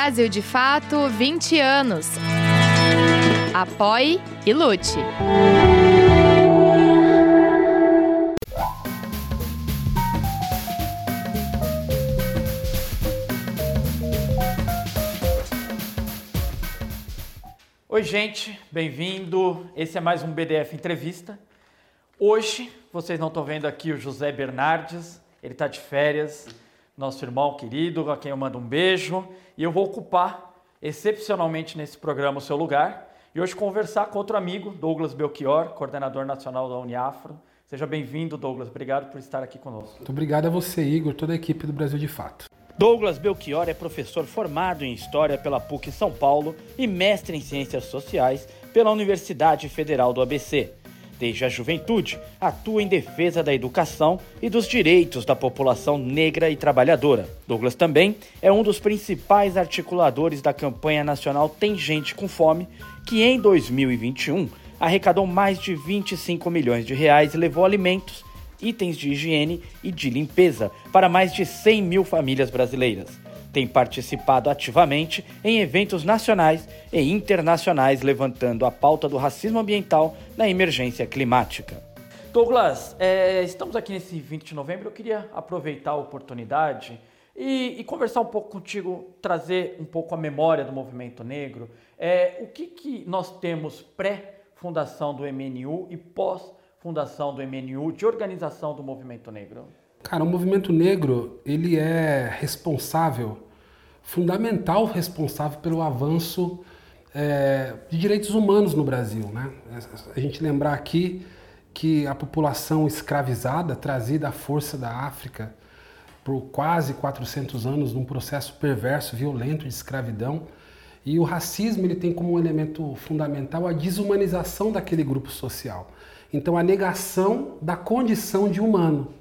Brasil de Fato 20 anos. Apoie e lute. Oi, gente, bem-vindo. Esse é mais um BDF Entrevista. Hoje, vocês não estão vendo aqui o José Bernardes, ele está de férias, nosso irmão querido, a quem eu mando um beijo, e eu vou ocupar excepcionalmente nesse programa o seu lugar e hoje conversar com outro amigo, Douglas Belchior, coordenador nacional da Uniafro. Seja bem-vindo, Douglas. Obrigado por estar aqui conosco. Muito obrigado a você, Igor, toda a equipe do Brasil de Fato. Douglas Belchior é professor formado em História pela PUC São Paulo e mestre em Ciências Sociais pela Universidade Federal do ABC. Desde a juventude, atua em defesa da educação e dos direitos da população negra e trabalhadora. Douglas também é um dos principais articuladores da campanha nacional Tem Gente com Fome, que em 2021 arrecadou mais de 25 milhões de reais e levou alimentos itens de higiene e de limpeza para mais de 100 mil famílias brasileiras. Tem participado ativamente em eventos nacionais e internacionais levantando a pauta do racismo ambiental na emergência climática. Douglas, é, estamos aqui nesse 20 de novembro. Eu queria aproveitar a oportunidade e, e, conversar um pouco contigo, trazer um pouco a memória do movimento negro. É, o que, que nós temos pré-fundação do MNU e pós fundação do MNU, de organização do movimento negro? Cara, o movimento negro, ele é responsável, fundamental responsável pelo avanço é, de direitos humanos no Brasil. Né? A gente lembrar aqui que a população escravizada, trazida à força da África por quase 400 anos num processo perverso, violento de escravidão, e o racismo ele tem como um elemento fundamental a desumanização daquele grupo social. Então, a negação da condição de humano.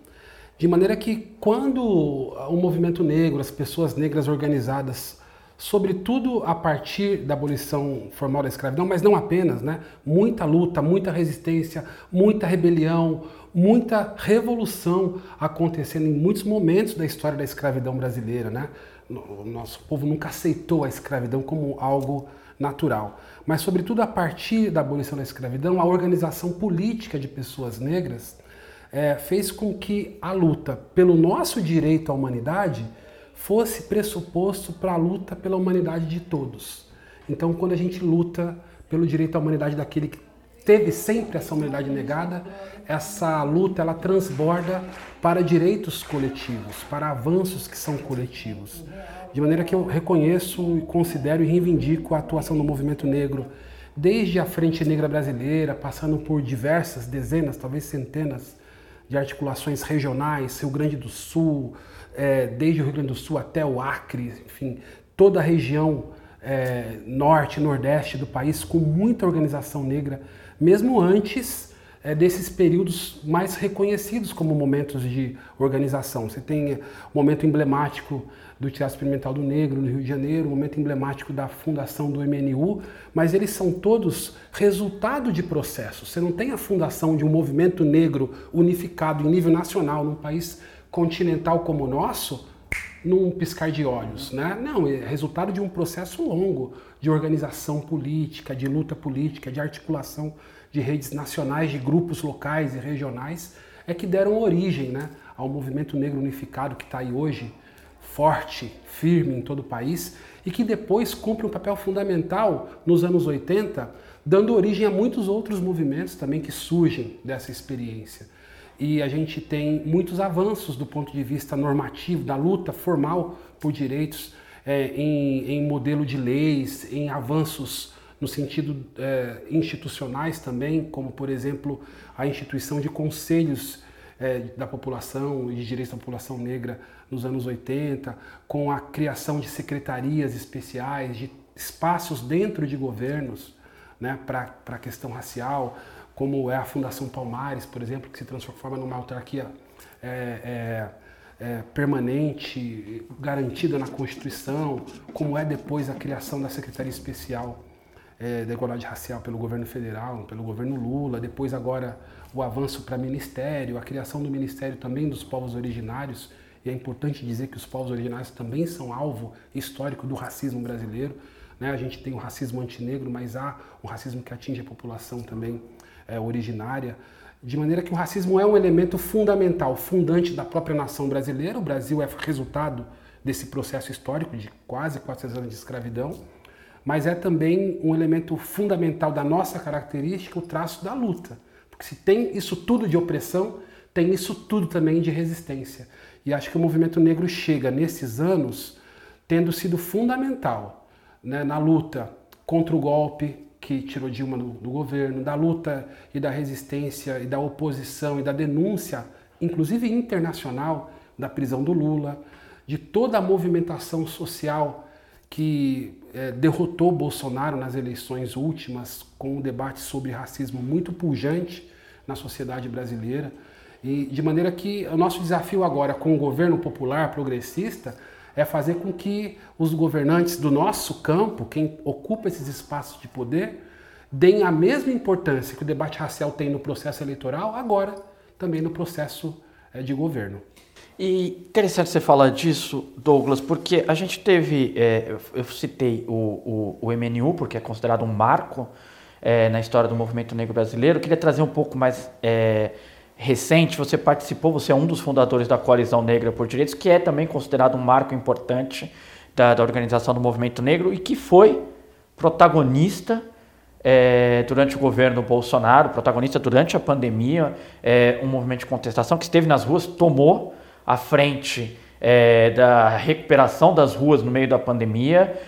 De maneira que, quando o movimento negro, as pessoas negras organizadas, sobretudo a partir da abolição formal da escravidão, mas não apenas, né? Muita luta, muita resistência, muita rebelião, muita revolução acontecendo em muitos momentos da história da escravidão brasileira, né? O nosso povo nunca aceitou a escravidão como algo natural. Mas, sobretudo, a partir da abolição da escravidão, a organização política de pessoas negras é, fez com que a luta pelo nosso direito à humanidade fosse pressuposto para a luta pela humanidade de todos. Então, quando a gente luta pelo direito à humanidade daquele que teve sempre essa humanidade negada, essa luta ela transborda para direitos coletivos, para avanços que são coletivos. De maneira que eu reconheço, considero e reivindico a atuação do movimento negro, desde a Frente Negra Brasileira, passando por diversas dezenas, talvez centenas de articulações regionais, Rio Grande do Sul, é, desde o Rio Grande do Sul até o Acre, enfim, toda a região é, norte e nordeste do país com muita organização negra, mesmo antes é, desses períodos mais reconhecidos como momentos de organização. Você tem o momento emblemático do Teatro Experimental do Negro no Rio de Janeiro, um momento emblemático da fundação do MNU, mas eles são todos resultado de processos. Você não tem a fundação de um movimento negro unificado em nível nacional num país continental como o nosso, num piscar de olhos, né? Não, é resultado de um processo longo de organização política, de luta política, de articulação de redes nacionais, de grupos locais e regionais, é que deram origem, né, ao movimento negro unificado que está aí hoje, forte, firme em todo o país e que depois cumpre um papel fundamental nos anos 80, dando origem a muitos outros movimentos também que surgem dessa experiência. E a gente tem muitos avanços do ponto de vista normativo, da luta formal por direitos, é, em, em, modelo de leis, em avanços no sentido é, institucionais também, como por exemplo a instituição de conselhos é, da população e de direitos da população negra nos anos 80, com a criação de secretarias especiais, de espaços dentro de governos né, para a questão racial, como é a Fundação Palmares, por exemplo, que se transforma numa autarquia é, é, é, permanente, garantida na Constituição, como é depois a criação da Secretaria Especial é, da Igualdade Racial pelo governo federal, pelo governo Lula, depois agora o avanço para ministério, a criação do Ministério também dos povos originários e é importante dizer que os povos originários também são alvo histórico do racismo brasileiro. Né? A gente tem o racismo antinegro, mas há um racismo que atinge a população também é, originária. De maneira que o racismo é um elemento fundamental, fundante da própria nação brasileira. O Brasil é resultado desse processo histórico de quase 400 anos de escravidão, mas é também um elemento fundamental da nossa característica, o traço da luta. Porque se tem isso tudo de opressão, tem isso tudo também de resistência. E acho que o movimento negro chega nesses anos tendo sido fundamental né, na luta contra o golpe, que tirou Dilma do, do governo, da luta e da resistência e da oposição e da denúncia, inclusive internacional, da prisão do Lula, de toda a movimentação social que é, derrotou Bolsonaro nas eleições últimas, com um debate sobre racismo muito pujante na sociedade brasileira. E de maneira que o nosso desafio agora com o governo popular progressista é fazer com que os governantes do nosso campo, quem ocupa esses espaços de poder, deem a mesma importância que o debate racial tem no processo eleitoral, agora também no processo é, de governo. E interessante você falar disso, Douglas, porque a gente teve, é, eu citei o, o, o, MNU, porque é considerado um marco é, na história do movimento negro brasileiro. Eu queria trazer um pouco mais é, recente, você participou, você é um dos fundadores da Coalizão Negra por Direitos, que é também considerado um marco importante da, da organização do movimento negro e que foi protagonista é, durante o governo Bolsonaro, protagonista durante a pandemia, é, um movimento de contestação que esteve nas ruas, tomou a frente é, da recuperação das ruas no meio da pandemia.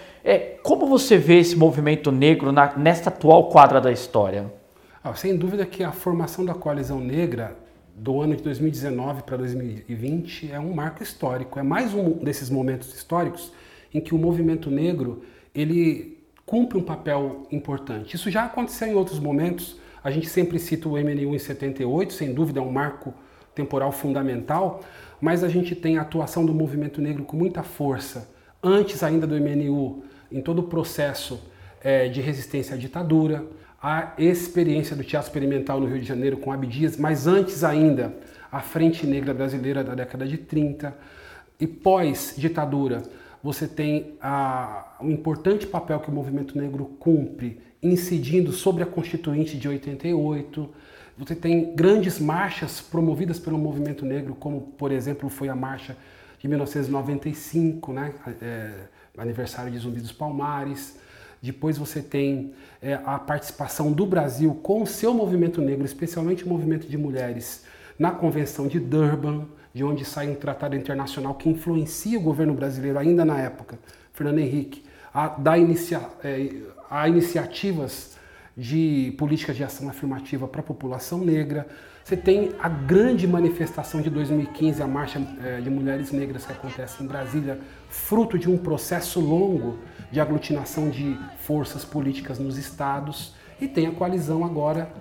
Como você vê esse movimento negro na, nesta atual quadra da história? Ah, sem dúvida que a formação da coalizão negra do ano de 2019 para 2020 é um marco histórico. É mais um desses momentos históricos em que o movimento negro ele cumpre um papel importante. Isso já aconteceu em outros momentos. A gente sempre cita o MNU em 78, sem dúvida é um marco temporal fundamental, mas a gente tem a atuação do movimento negro com muita força antes ainda do MNU em todo o processo é, de resistência à ditadura a experiência do teatro experimental no Rio de Janeiro com Abdias, mas antes ainda a Frente Negra Brasileira da década de 30 e pós-ditadura você tem a, um importante papel que o movimento negro cumpre incidindo sobre a Constituinte de 88. Você tem grandes marchas promovidas pelo movimento negro, como por exemplo foi a marcha de 1995, né? É, aniversário de Zumbi dos Palmares. Depois você tem é, a participação do Brasil com o seu movimento negro, especialmente o movimento de mulheres, na Convenção de Durban, de onde sai um tratado internacional que influencia o governo brasileiro ainda na época, Fernando Henrique, a inicia, é, a iniciativas de políticas de ação afirmativa para a população negra. Você tem a grande manifestação de 2015, a Marcha é, de Mulheres Negras que acontece em Brasília, fruto de um processo longo de aglutinação de forças políticas nos estados. E tem a coalizão agora,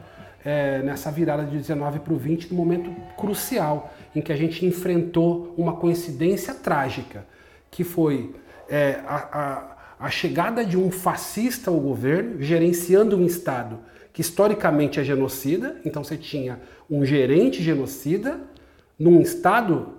é, nessa virada de 19 para o 20, no momento crucial, em que a gente enfrentou uma coincidência trágica, que foi é, a, a, a chegada de um fascista ao governo, gerenciando um Estado que historicamente é genocida, então você tinha um gerente genocida num Estado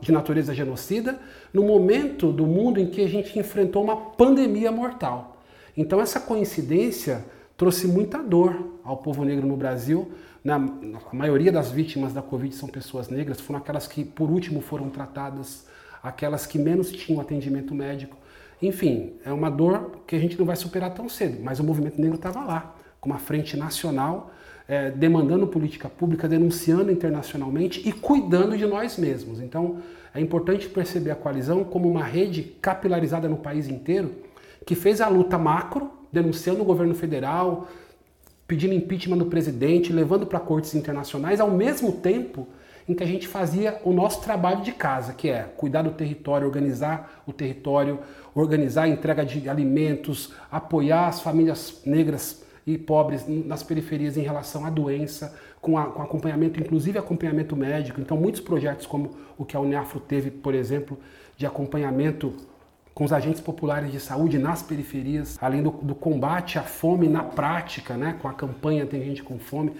de natureza genocida, no momento do mundo em que a gente enfrentou uma pandemia mortal. Então essa coincidência trouxe muita dor ao povo negro no Brasil. Na, a maioria das vítimas da Covid são pessoas negras, foram aquelas que por último foram tratadas, aquelas que menos tinham atendimento médico. Enfim, é uma dor que a gente não vai superar tão cedo, mas o movimento negro estava lá, com uma frente nacional é, demandando política pública, denunciando internacionalmente e cuidando de nós mesmos. Então, é importante perceber a coalizão como uma rede capilarizada no país inteiro, que fez a luta macro, denunciando o governo federal, pedindo impeachment do presidente, levando para cortes internacionais, ao mesmo tempo em que a gente fazia o nosso trabalho de casa, que é cuidar do território, organizar o território, organizar a entrega de alimentos, apoiar as famílias negras e pobres nas periferias em relação à doença, com, a, com acompanhamento, inclusive acompanhamento médico. Então, muitos projetos, como o que a Uniafro teve, por exemplo, de acompanhamento com os agentes populares de saúde nas periferias, além do, do combate à fome na prática, né, com a campanha Tem Gente com Fome.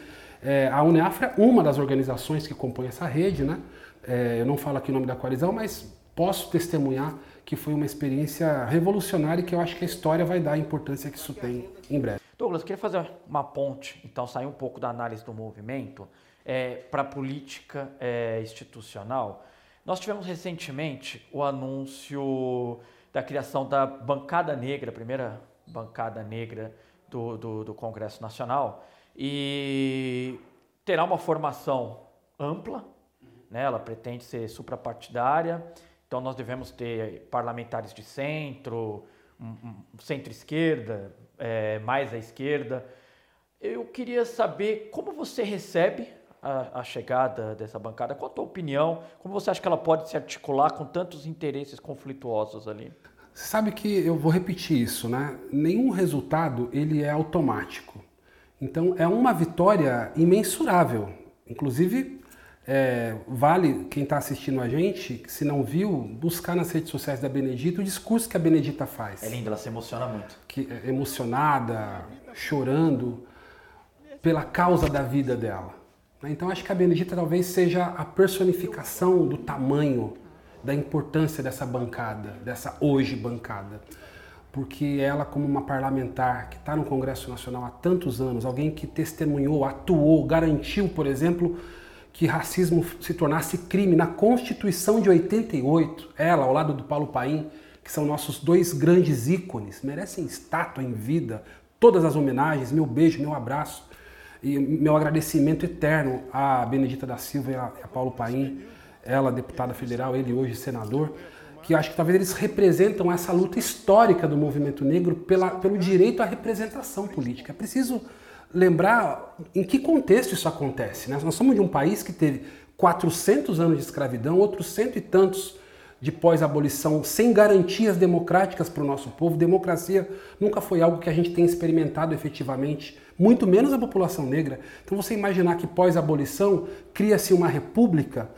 É, a Uniafro é uma das organizações que compõe essa rede, né? É, eu não falo aqui o nome da coalizão, mas posso testemunhar que foi uma experiência revolucionária que eu acho que a história vai dar a importância que isso tem em breve. Douglas, queria fazer uma ponte, então sair um pouco da análise do movimento é, para a política é, institucional. Nós tivemos recentemente o anúncio da criação da bancada negra, a primeira bancada negra do, do, do Congresso Nacional, e terá uma formação ampla, né? ela pretende ser suprapartidária, então nós devemos ter parlamentares de centro, centro-esquerda, é, mais à esquerda. Eu queria saber como você recebe a, a, chegada dessa bancada, qual a tua opinião, como você acha que ela pode se articular com tantos interesses conflituosos ali? Você sabe que eu vou repetir isso, né? Nenhum resultado ele é automático. Então é uma vitória imensurável. Inclusive é, vale quem está assistindo a gente, se não viu, buscar nas redes sociais da Benedita o discurso que a Benedita faz. É linda, ela se emociona muito. Que, é, emocionada, chorando pela causa da vida dela. Então acho que a Benedita talvez seja a personificação do tamanho, da importância dessa bancada, dessa hoje bancada. Porque ela, como uma parlamentar que está no Congresso Nacional há tantos anos, alguém que testemunhou, atuou, garantiu, por exemplo, que racismo se tornasse crime na Constituição de 88, ela ao lado do Paulo Paim, que são nossos dois grandes ícones, merecem estátua em vida, todas as homenagens, meu beijo, meu abraço e meu agradecimento eterno à Benedita da Silva e a, a Paulo Paim, ela deputada federal, ele hoje senador, que acho que talvez eles representam essa luta histórica do movimento negro pela, pelo direito à representação política. É preciso lembrar em que contexto isso acontece. Né? Nós somos de um país que teve 400 anos de escravidão, outros cento e tantos de pós-abolição, sem garantias democráticas para o nosso povo. Democracia nunca foi algo que a gente tenha experimentado efetivamente, muito menos a população negra. Então você imaginar que pós-abolição cria-se uma república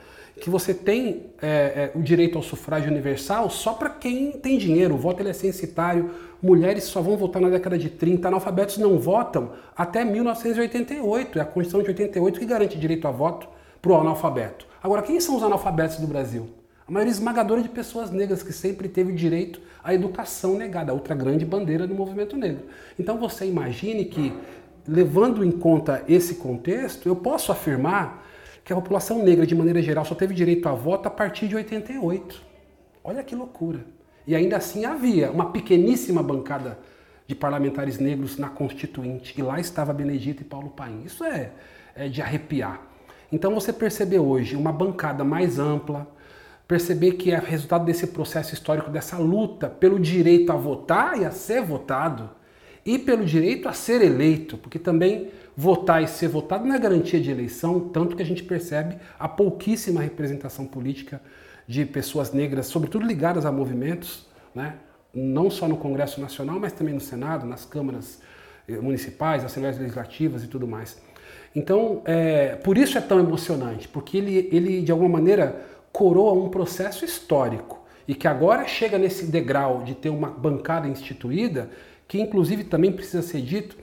que você tem é, é, o direito ao sufrágio universal só para quem tem dinheiro. O voto ele é censitário, mulheres só vão votar na década de 30, analfabetos não votam até 1988. É a Constituição de 88 que garante direito a voto para o analfabeto. Agora, quem são os analfabetos do Brasil? A maioria esmagadora de pessoas negras que sempre teve direito à educação negada, outra grande bandeira do movimento negro. Então você imagine que, levando em conta esse contexto, eu posso afirmar que a população negra, de maneira geral, só teve direito a voto a partir de 88. Olha que loucura. E ainda assim havia uma pequeníssima bancada de parlamentares negros na Constituinte. E lá estava Benedito e Paulo Paim. Isso é, é de arrepiar. Então você percebe hoje uma bancada mais ampla, perceber que é resultado desse processo histórico, dessa luta pelo direito a votar e a ser votado, e pelo direito a ser eleito, porque também votar e ser votado não é garantia de eleição, tanto que a gente percebe a pouquíssima representação política de pessoas negras, sobretudo ligadas a movimentos, né? não só no Congresso Nacional, mas também no Senado, nas câmaras eh, municipais, assembleias legislativas e tudo mais. Então, é, por isso é tão emocionante, porque ele, ele de alguma maneira coroa um processo histórico e que agora chega nesse degrau de ter uma bancada instituída, que inclusive também precisa ser dito,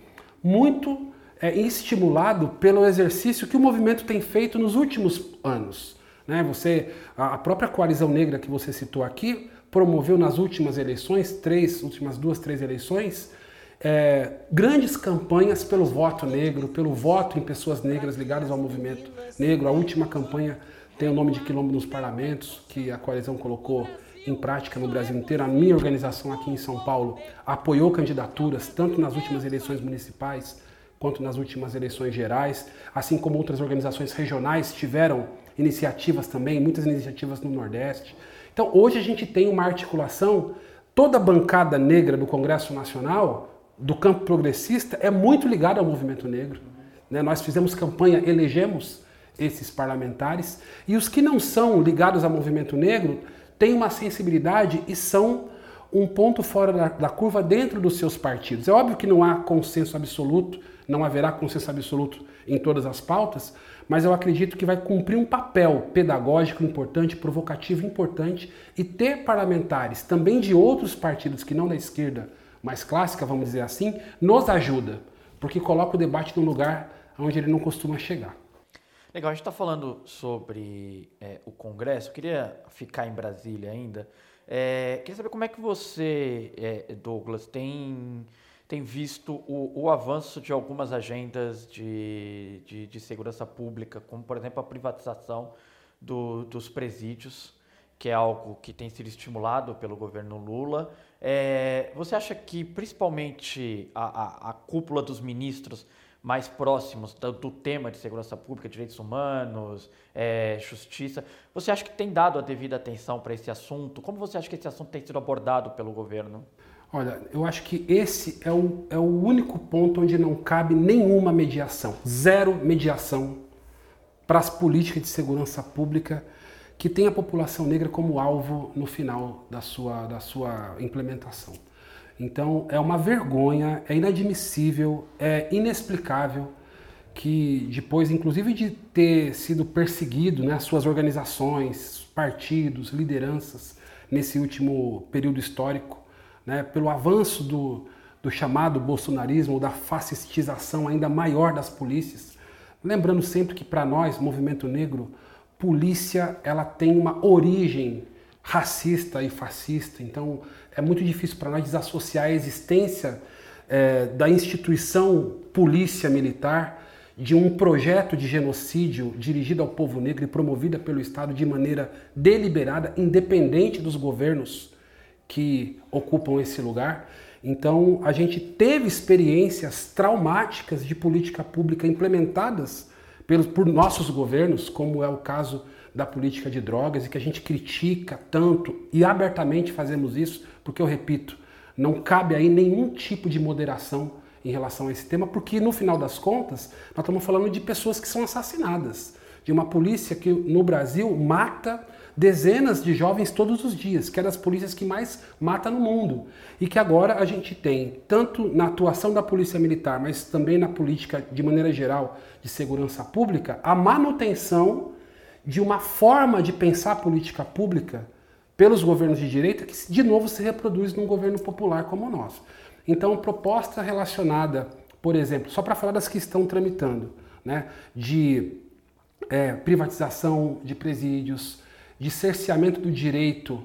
muito é, estimulado pelo exercício que o movimento tem feito nos últimos anos. Né? Você, a própria coalizão negra que você citou aqui promoveu nas últimas eleições, três, últimas duas, três eleições, é, grandes campanhas pelo voto negro, pelo voto em pessoas negras ligadas ao movimento negro. A última campanha tem o nome de Quilombo nos Parlamentos, que a coalizão colocou em prática no Brasil inteiro. A minha organização aqui em São Paulo apoiou candidaturas, tanto nas últimas eleições municipais quanto nas últimas eleições gerais, assim como outras organizações regionais tiveram iniciativas também, muitas iniciativas no Nordeste. Então, hoje a gente tem uma articulação, toda a bancada negra do Congresso Nacional, do campo progressista, é muito ligada ao movimento negro. Né? Nós fizemos campanha, elegemos esses parlamentares, e os que não são ligados ao movimento negro têm uma sensibilidade e são um ponto fora da, da curva dentro dos seus partidos. É óbvio que não há consenso absoluto não haverá consenso absoluto em todas as pautas, mas eu acredito que vai cumprir um papel pedagógico importante, provocativo importante e ter parlamentares também de outros partidos que não da esquerda mais clássica, vamos dizer assim, nos ajuda, porque coloca o debate num lugar onde ele não costuma chegar. Legal, a gente está falando sobre é, o Congresso. Eu queria ficar em Brasília ainda. É, queria saber como é que você, é, Douglas, tem, tem visto o, o avanço de algumas agendas de, de, de, segurança pública, como, por exemplo, a privatização do, dos presídios, que é algo que tem sido estimulado pelo governo Lula. É, você acha que, principalmente, a, a, a cúpula dos ministros mais próximos do, do, tema de segurança pública, direitos humanos, é, justiça. Você acha que tem dado a devida atenção para esse assunto? Como você acha que esse assunto tem sido abordado pelo governo? Olha, eu acho que esse é o, é o único ponto onde não cabe nenhuma mediação, zero mediação para as políticas de segurança pública que tem a população negra como alvo no final da sua, da sua implementação. Então é uma vergonha, é inadmissível, é inexplicável que depois, inclusive de ter sido perseguido, né, suas organizações, partidos, lideranças nesse último período histórico, né, pelo avanço do, do chamado bolsonarismo, da fascistização ainda maior das polícias. Lembrando sempre que para nós, movimento negro, polícia ela tem uma origem racista e fascista. Então é muito difícil para nós desassociar a existência é, da instituição polícia militar de um projeto de genocídio dirigido ao povo negro e promovida pelo Estado de maneira deliberada, independente dos governos que ocupam esse lugar. Então, a gente teve experiências traumáticas de política pública implementadas pelos, por nossos governos, como é o caso da política de drogas e que a gente critica tanto e abertamente fazemos isso, porque eu repito, não cabe aí nenhum tipo de moderação em relação a esse tema, porque no final das contas, nós estamos falando de pessoas que são assassinadas, de uma polícia que no Brasil mata dezenas de jovens todos os dias, que é das polícias que mais mata no mundo. E que agora a gente tem, tanto na atuação da Polícia Militar, mas também na política de maneira geral de segurança pública, a manutenção de uma forma de pensar política pública pelos governos de direita que, de novo, se reproduz num governo popular como o nosso. Então, proposta relacionada, por exemplo, só para falar das que estão tramitando, né, de é, privatização de presídios, de cerceamento do direito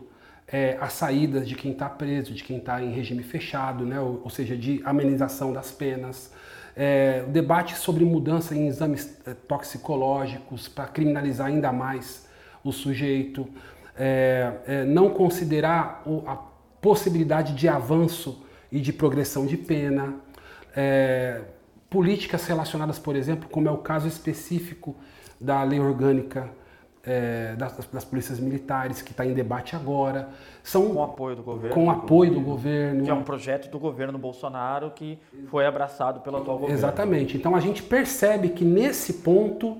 é, à saída de quem está preso, de quem está em regime fechado, né, ou, ou seja, de amenização das penas, é, o debate sobre mudança em exames é, toxicológicos para criminalizar ainda mais o sujeito, é, é, não considerar o, a possibilidade de avanço e de progressão de pena, é, políticas relacionadas, por exemplo, como é o caso específico da lei orgânica é, das, das, polícias militares, que está em debate agora. São, com apoio do governo. Com apoio do governo. Que é um projeto do governo Bolsonaro que foi abraçado pelo atual governo. Exatamente. Então a gente percebe que nesse ponto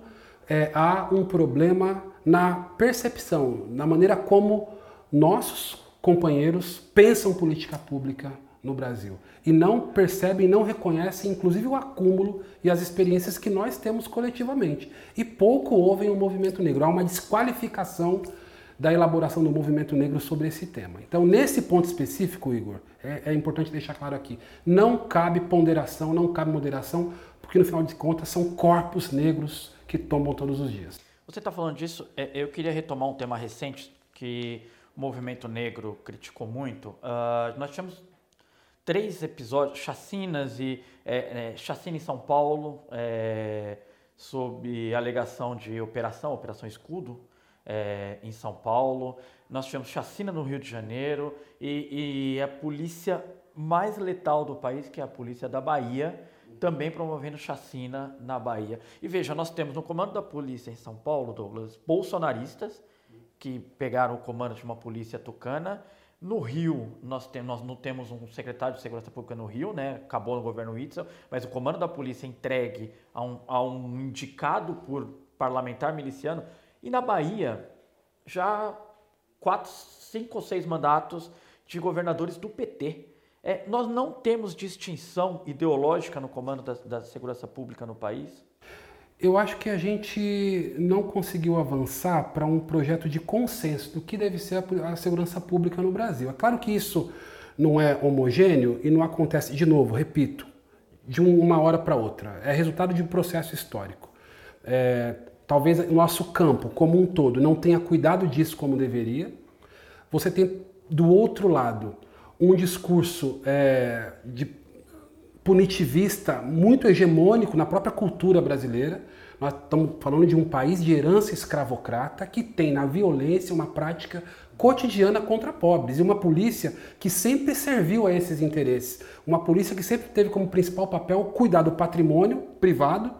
é, há um problema na percepção, na maneira como nossos companheiros pensam política pública no Brasil e não percebem, não reconhecem, inclusive, o acúmulo e as experiências que nós temos coletivamente. E pouco ouvem o movimento negro. Há uma desqualificação da elaboração do movimento negro sobre esse tema. Então, nesse ponto específico, Igor, é, é importante deixar claro aqui: não cabe ponderação, não cabe moderação, porque no final de contas são corpos negros que tombam todos os dias. Você está falando disso, é, eu queria retomar um tema recente que o movimento negro criticou muito. Uh, nós tivemos três episódios, chacinas e é, é, chacina em São Paulo, é, sob alegação de operação, Operação Escudo, é, em São Paulo. Nós tivemos chacina no Rio de Janeiro e, e, a polícia mais letal do país, que é a polícia da Bahia, também promovendo chacina na Bahia. E veja, nós temos no comando da polícia em São Paulo, Douglas, bolsonaristas que pegaram o comando de uma polícia tucana no Rio, nós, tem, nós não temos um secretário de Segurança Pública no Rio, né? acabou no governo Witzel, mas o comando da polícia entregue a um, a um indicado por parlamentar miliciano. E na Bahia, já quatro, cinco ou seis mandatos de governadores do PT. É, nós não temos distinção ideológica no comando da, da segurança pública no país? Eu acho que a gente não conseguiu avançar para um projeto de consenso do que deve ser a, segurança pública no Brasil. É claro que isso não é homogêneo e não acontece, de novo, repito, de uma hora para outra. É resultado de um processo histórico. É, talvez o nosso campo como um todo não tenha cuidado disso como deveria. Você tem do outro lado um discurso é, de punitivista muito hegemônico na própria cultura brasileira. Nós estamos falando de um país de herança escravocrata que tem na violência uma prática cotidiana contra pobres e uma polícia que sempre serviu a esses interesses. Uma polícia que sempre teve como principal papel cuidar do patrimônio privado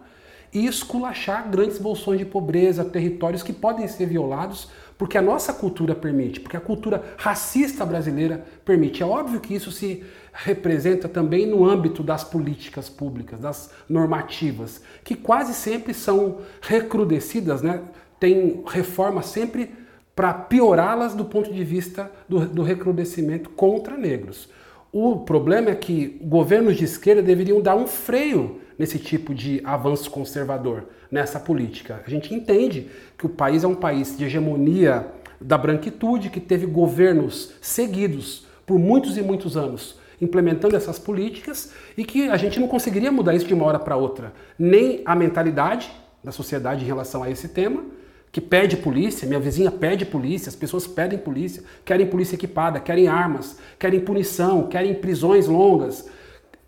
e esculachar grandes bolsões de pobreza, territórios que podem ser violados porque a nossa cultura permite, porque a cultura racista brasileira permite. É óbvio que isso se representa também no âmbito das políticas públicas, das normativas, que quase sempre são recrudescidas, né? tem reforma sempre para piorá-las do ponto de vista do, do recrudescimento contra negros. O problema é que governos de esquerda deveriam dar um freio nesse tipo de avanço conservador, nessa política. A gente entende que o país é um país de hegemonia da branquitude, que teve governos seguidos por muitos e muitos anos implementando essas políticas e que a gente não conseguiria mudar isso de uma hora para outra. Nem a mentalidade da sociedade em relação a esse tema, que pede polícia, minha vizinha pede polícia, as pessoas pedem polícia, querem polícia equipada, querem armas, querem punição, querem prisões longas.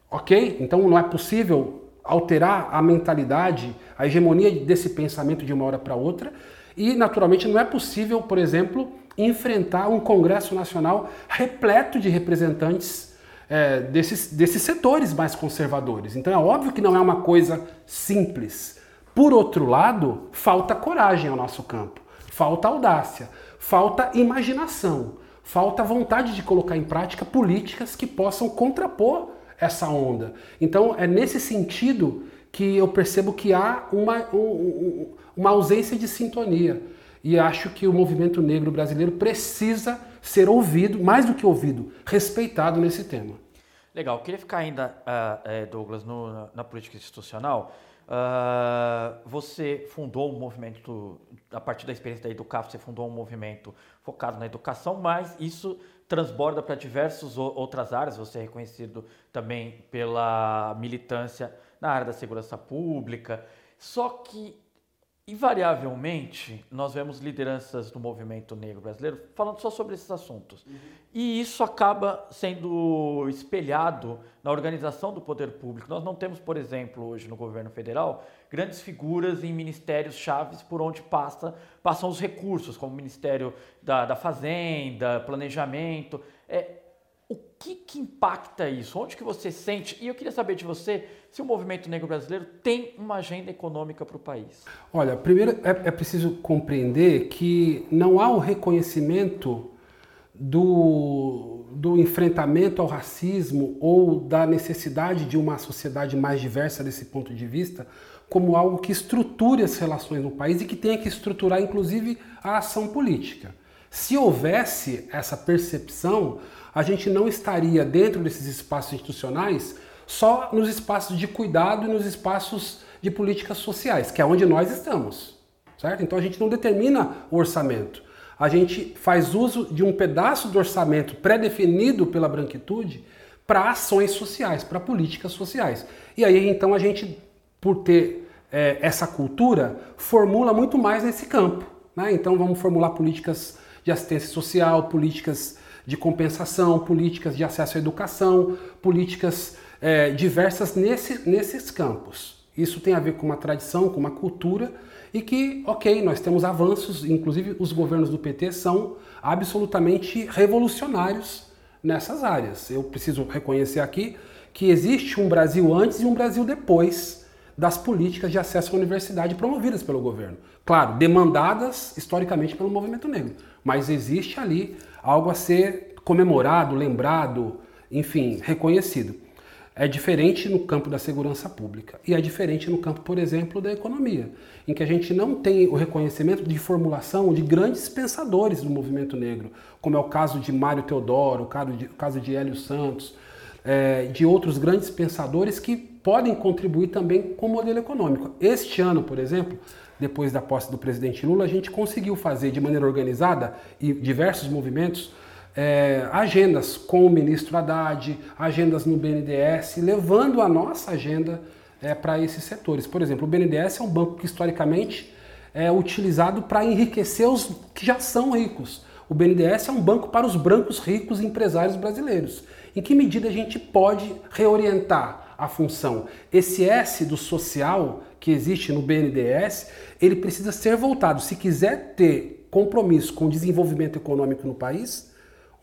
Ok? Então não é possível alterar a mentalidade, a hegemonia desse pensamento de uma hora para outra. E, naturalmente, não é possível, por exemplo, enfrentar um Congresso Nacional repleto de representantes é, desses, desses setores mais conservadores. Então, é óbvio que não é uma coisa simples. Por outro lado, falta coragem ao nosso campo, falta audácia, falta imaginação, falta vontade de colocar em prática políticas que possam contrapor essa onda. Então é nesse sentido que eu percebo que há uma, um, uma ausência de sintonia. E acho que o movimento negro brasileiro precisa ser ouvido, mais do que ouvido, respeitado nesse tema. Legal, queria ficar ainda, uh, Douglas, no, na, política institucional. Uh, você fundou um movimento, a partir da experiência da Educaf, você fundou um movimento focado na educação, mas isso transborda para diversas outras áreas. Você é reconhecido também pela militância na área da segurança pública. Só que, invariavelmente, nós vemos lideranças do movimento negro brasileiro falando só sobre esses assuntos. Uhum. E isso acaba sendo espelhado na organização do poder público. Nós não temos, por exemplo, hoje no governo federal, grandes figuras em ministérios chaves por onde passa, passam os recursos, como o Ministério da, da Fazenda, Planejamento. Que, que impacta isso? Onde que você sente? E eu queria saber de você se o movimento negro brasileiro tem uma agenda econômica para o país. Olha, primeiro é, é preciso compreender que não há o reconhecimento do, do enfrentamento ao racismo ou da necessidade de uma sociedade mais diversa desse ponto de vista como algo que estruture as relações no país e que tenha que estruturar, inclusive, a ação política. Se houvesse essa percepção, a gente não estaria dentro desses espaços institucionais só nos espaços de cuidado e nos espaços de políticas sociais, que é onde nós estamos, certo? Então a gente não determina o orçamento. A gente faz uso de um pedaço do orçamento pré-definido pela branquitude para ações sociais, para políticas sociais. E aí então a gente por ter é, essa cultura, formula muito mais nesse campo. Né? Então vamos formular políticas de assistência social, políticas de compensação, políticas de acesso à educação, políticas é, diversas nesse, nesses campos. Isso tem a ver com uma tradição, com uma cultura e que, ok, nós temos avanços, inclusive os governos do PT são absolutamente revolucionários nessas áreas. Eu preciso reconhecer aqui que existe um Brasil antes e um Brasil depois das políticas de acesso à universidade promovidas pelo governo. Claro, demandadas historicamente pelo movimento negro, mas existe ali algo a ser comemorado, lembrado, enfim, reconhecido. É diferente no campo da segurança pública e é diferente no campo, por exemplo, da economia, em que a gente não tem o reconhecimento de formulação de grandes pensadores do movimento negro, como é o caso de Mário Teodoro, o caso de, Hélio Santos, é, de outros grandes pensadores que podem contribuir também com o modelo econômico. Este ano, por exemplo, depois da posse do presidente Lula, a gente conseguiu fazer de maneira organizada e diversos movimentos é, agendas com o ministro Haddad, agendas no BNDES, levando a nossa agenda é, para esses setores. Por exemplo, o BNDES é um banco que historicamente é utilizado para enriquecer os que já são ricos. O BNDES é um banco para os brancos ricos empresários brasileiros. Em que medida a gente pode reorientar a função? Esse S do social que existe no BNDES, ele precisa ser voltado. Se quiser ter compromisso com o desenvolvimento econômico no país,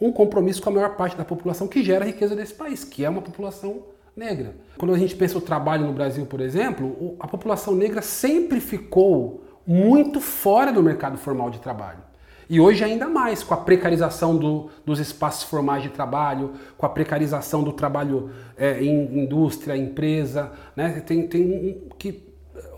um compromisso com a maior parte da população que gera a riqueza desse país, que é uma população negra. Quando a gente pensa o trabalho no Brasil, por exemplo, a população negra sempre ficou muito fora do mercado formal de trabalho. E hoje ainda mais, com a precarização do, dos espaços formais de trabalho, com a precarização do trabalho é, em indústria, empresa, né? tem, tem que,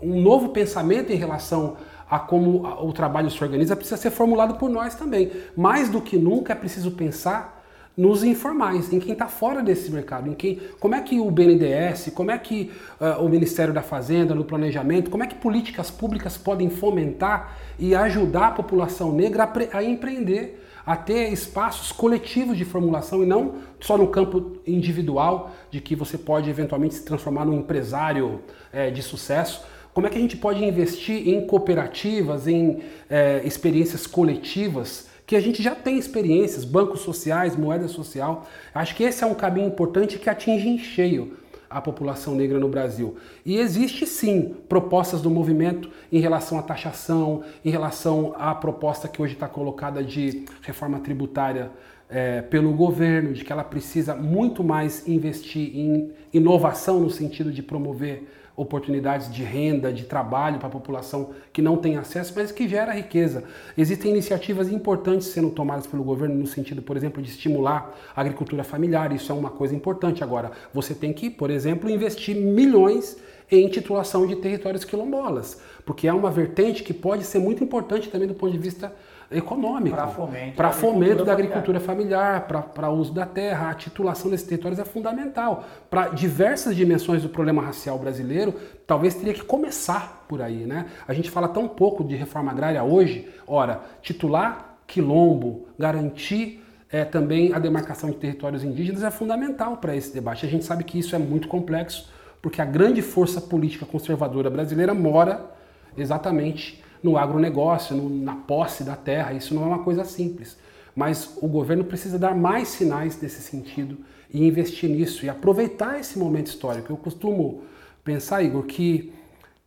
um novo pensamento em relação a como o trabalho se organiza precisa ser formulado por nós também. Mais do que nunca é preciso pensar nos informais, em quem está fora desse mercado, em quem, como é que o BNDES, como é que uh, o Ministério da Fazenda, no planejamento, como é que políticas públicas podem fomentar e ajudar a população negra a, a empreender, a ter espaços coletivos de formulação e não só no campo individual, de que você pode eventualmente se transformar num empresário é, de sucesso. Como é que a gente pode investir em cooperativas, em é, experiências coletivas que a gente já tem experiências, bancos sociais, moeda social. Acho que esse é um caminho importante que atinge em cheio a população negra no Brasil. E existe sim propostas do movimento em relação à taxação, em relação à proposta que hoje está colocada de reforma tributária é, pelo governo, de que ela precisa muito mais investir em inovação no sentido de promover oportunidades de renda, de trabalho para a população que não tem acesso, mas que gera riqueza. Existem iniciativas importantes sendo tomadas pelo governo no sentido, por exemplo, de estimular a agricultura familiar. Isso é uma coisa importante. Agora, você tem que, por exemplo, investir milhões em titulação de territórios quilombolas, porque é uma vertente que pode ser muito importante também do ponto de vista econômico. Para fomento, pra fomento da agricultura familiar, para uso da terra. A titulação desses territórios é fundamental. Para diversas dimensões do problema racial brasileiro, talvez teria que começar por aí. Né? A gente fala tão pouco de reforma agrária hoje. Ora, titular quilombo, garantir é, também a demarcação de territórios indígenas é fundamental para esse debate. A gente sabe que isso é muito complexo, porque a grande força política conservadora brasileira mora exatamente no agronegócio, no, na posse da terra. Isso não é uma coisa simples. Mas o governo precisa dar mais sinais nesse sentido e investir nisso e aproveitar esse momento histórico. Eu costumo pensar, Igor, que,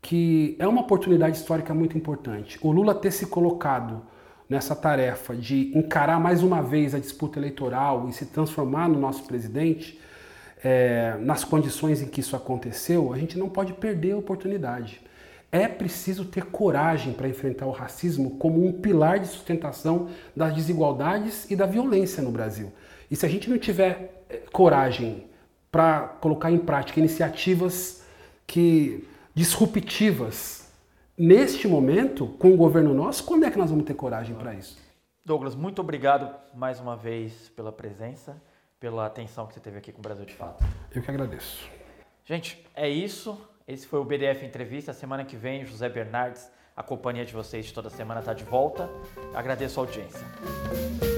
que é uma oportunidade histórica muito importante. O Lula ter se colocado nessa tarefa de encarar mais uma vez a disputa eleitoral e se transformar no nosso presidente, é, nas condições em que isso aconteceu, a gente não pode perder a oportunidade. É preciso ter coragem para enfrentar o racismo como um pilar de sustentação das desigualdades e da violência no Brasil. E se a gente não tiver eh, coragem para colocar em prática iniciativas que disruptivas neste momento com o governo nosso, quando é que nós vamos ter coragem para isso? Douglas, muito obrigado mais uma vez pela presença, pela atenção que você teve aqui com o Brasil de Fato. Eu que agradeço. Gente, é isso. Esse foi o BDF Entrevista. Semana que vem, José Bernardes, a companhia de vocês toda semana, está de volta. Agradeço a audiência.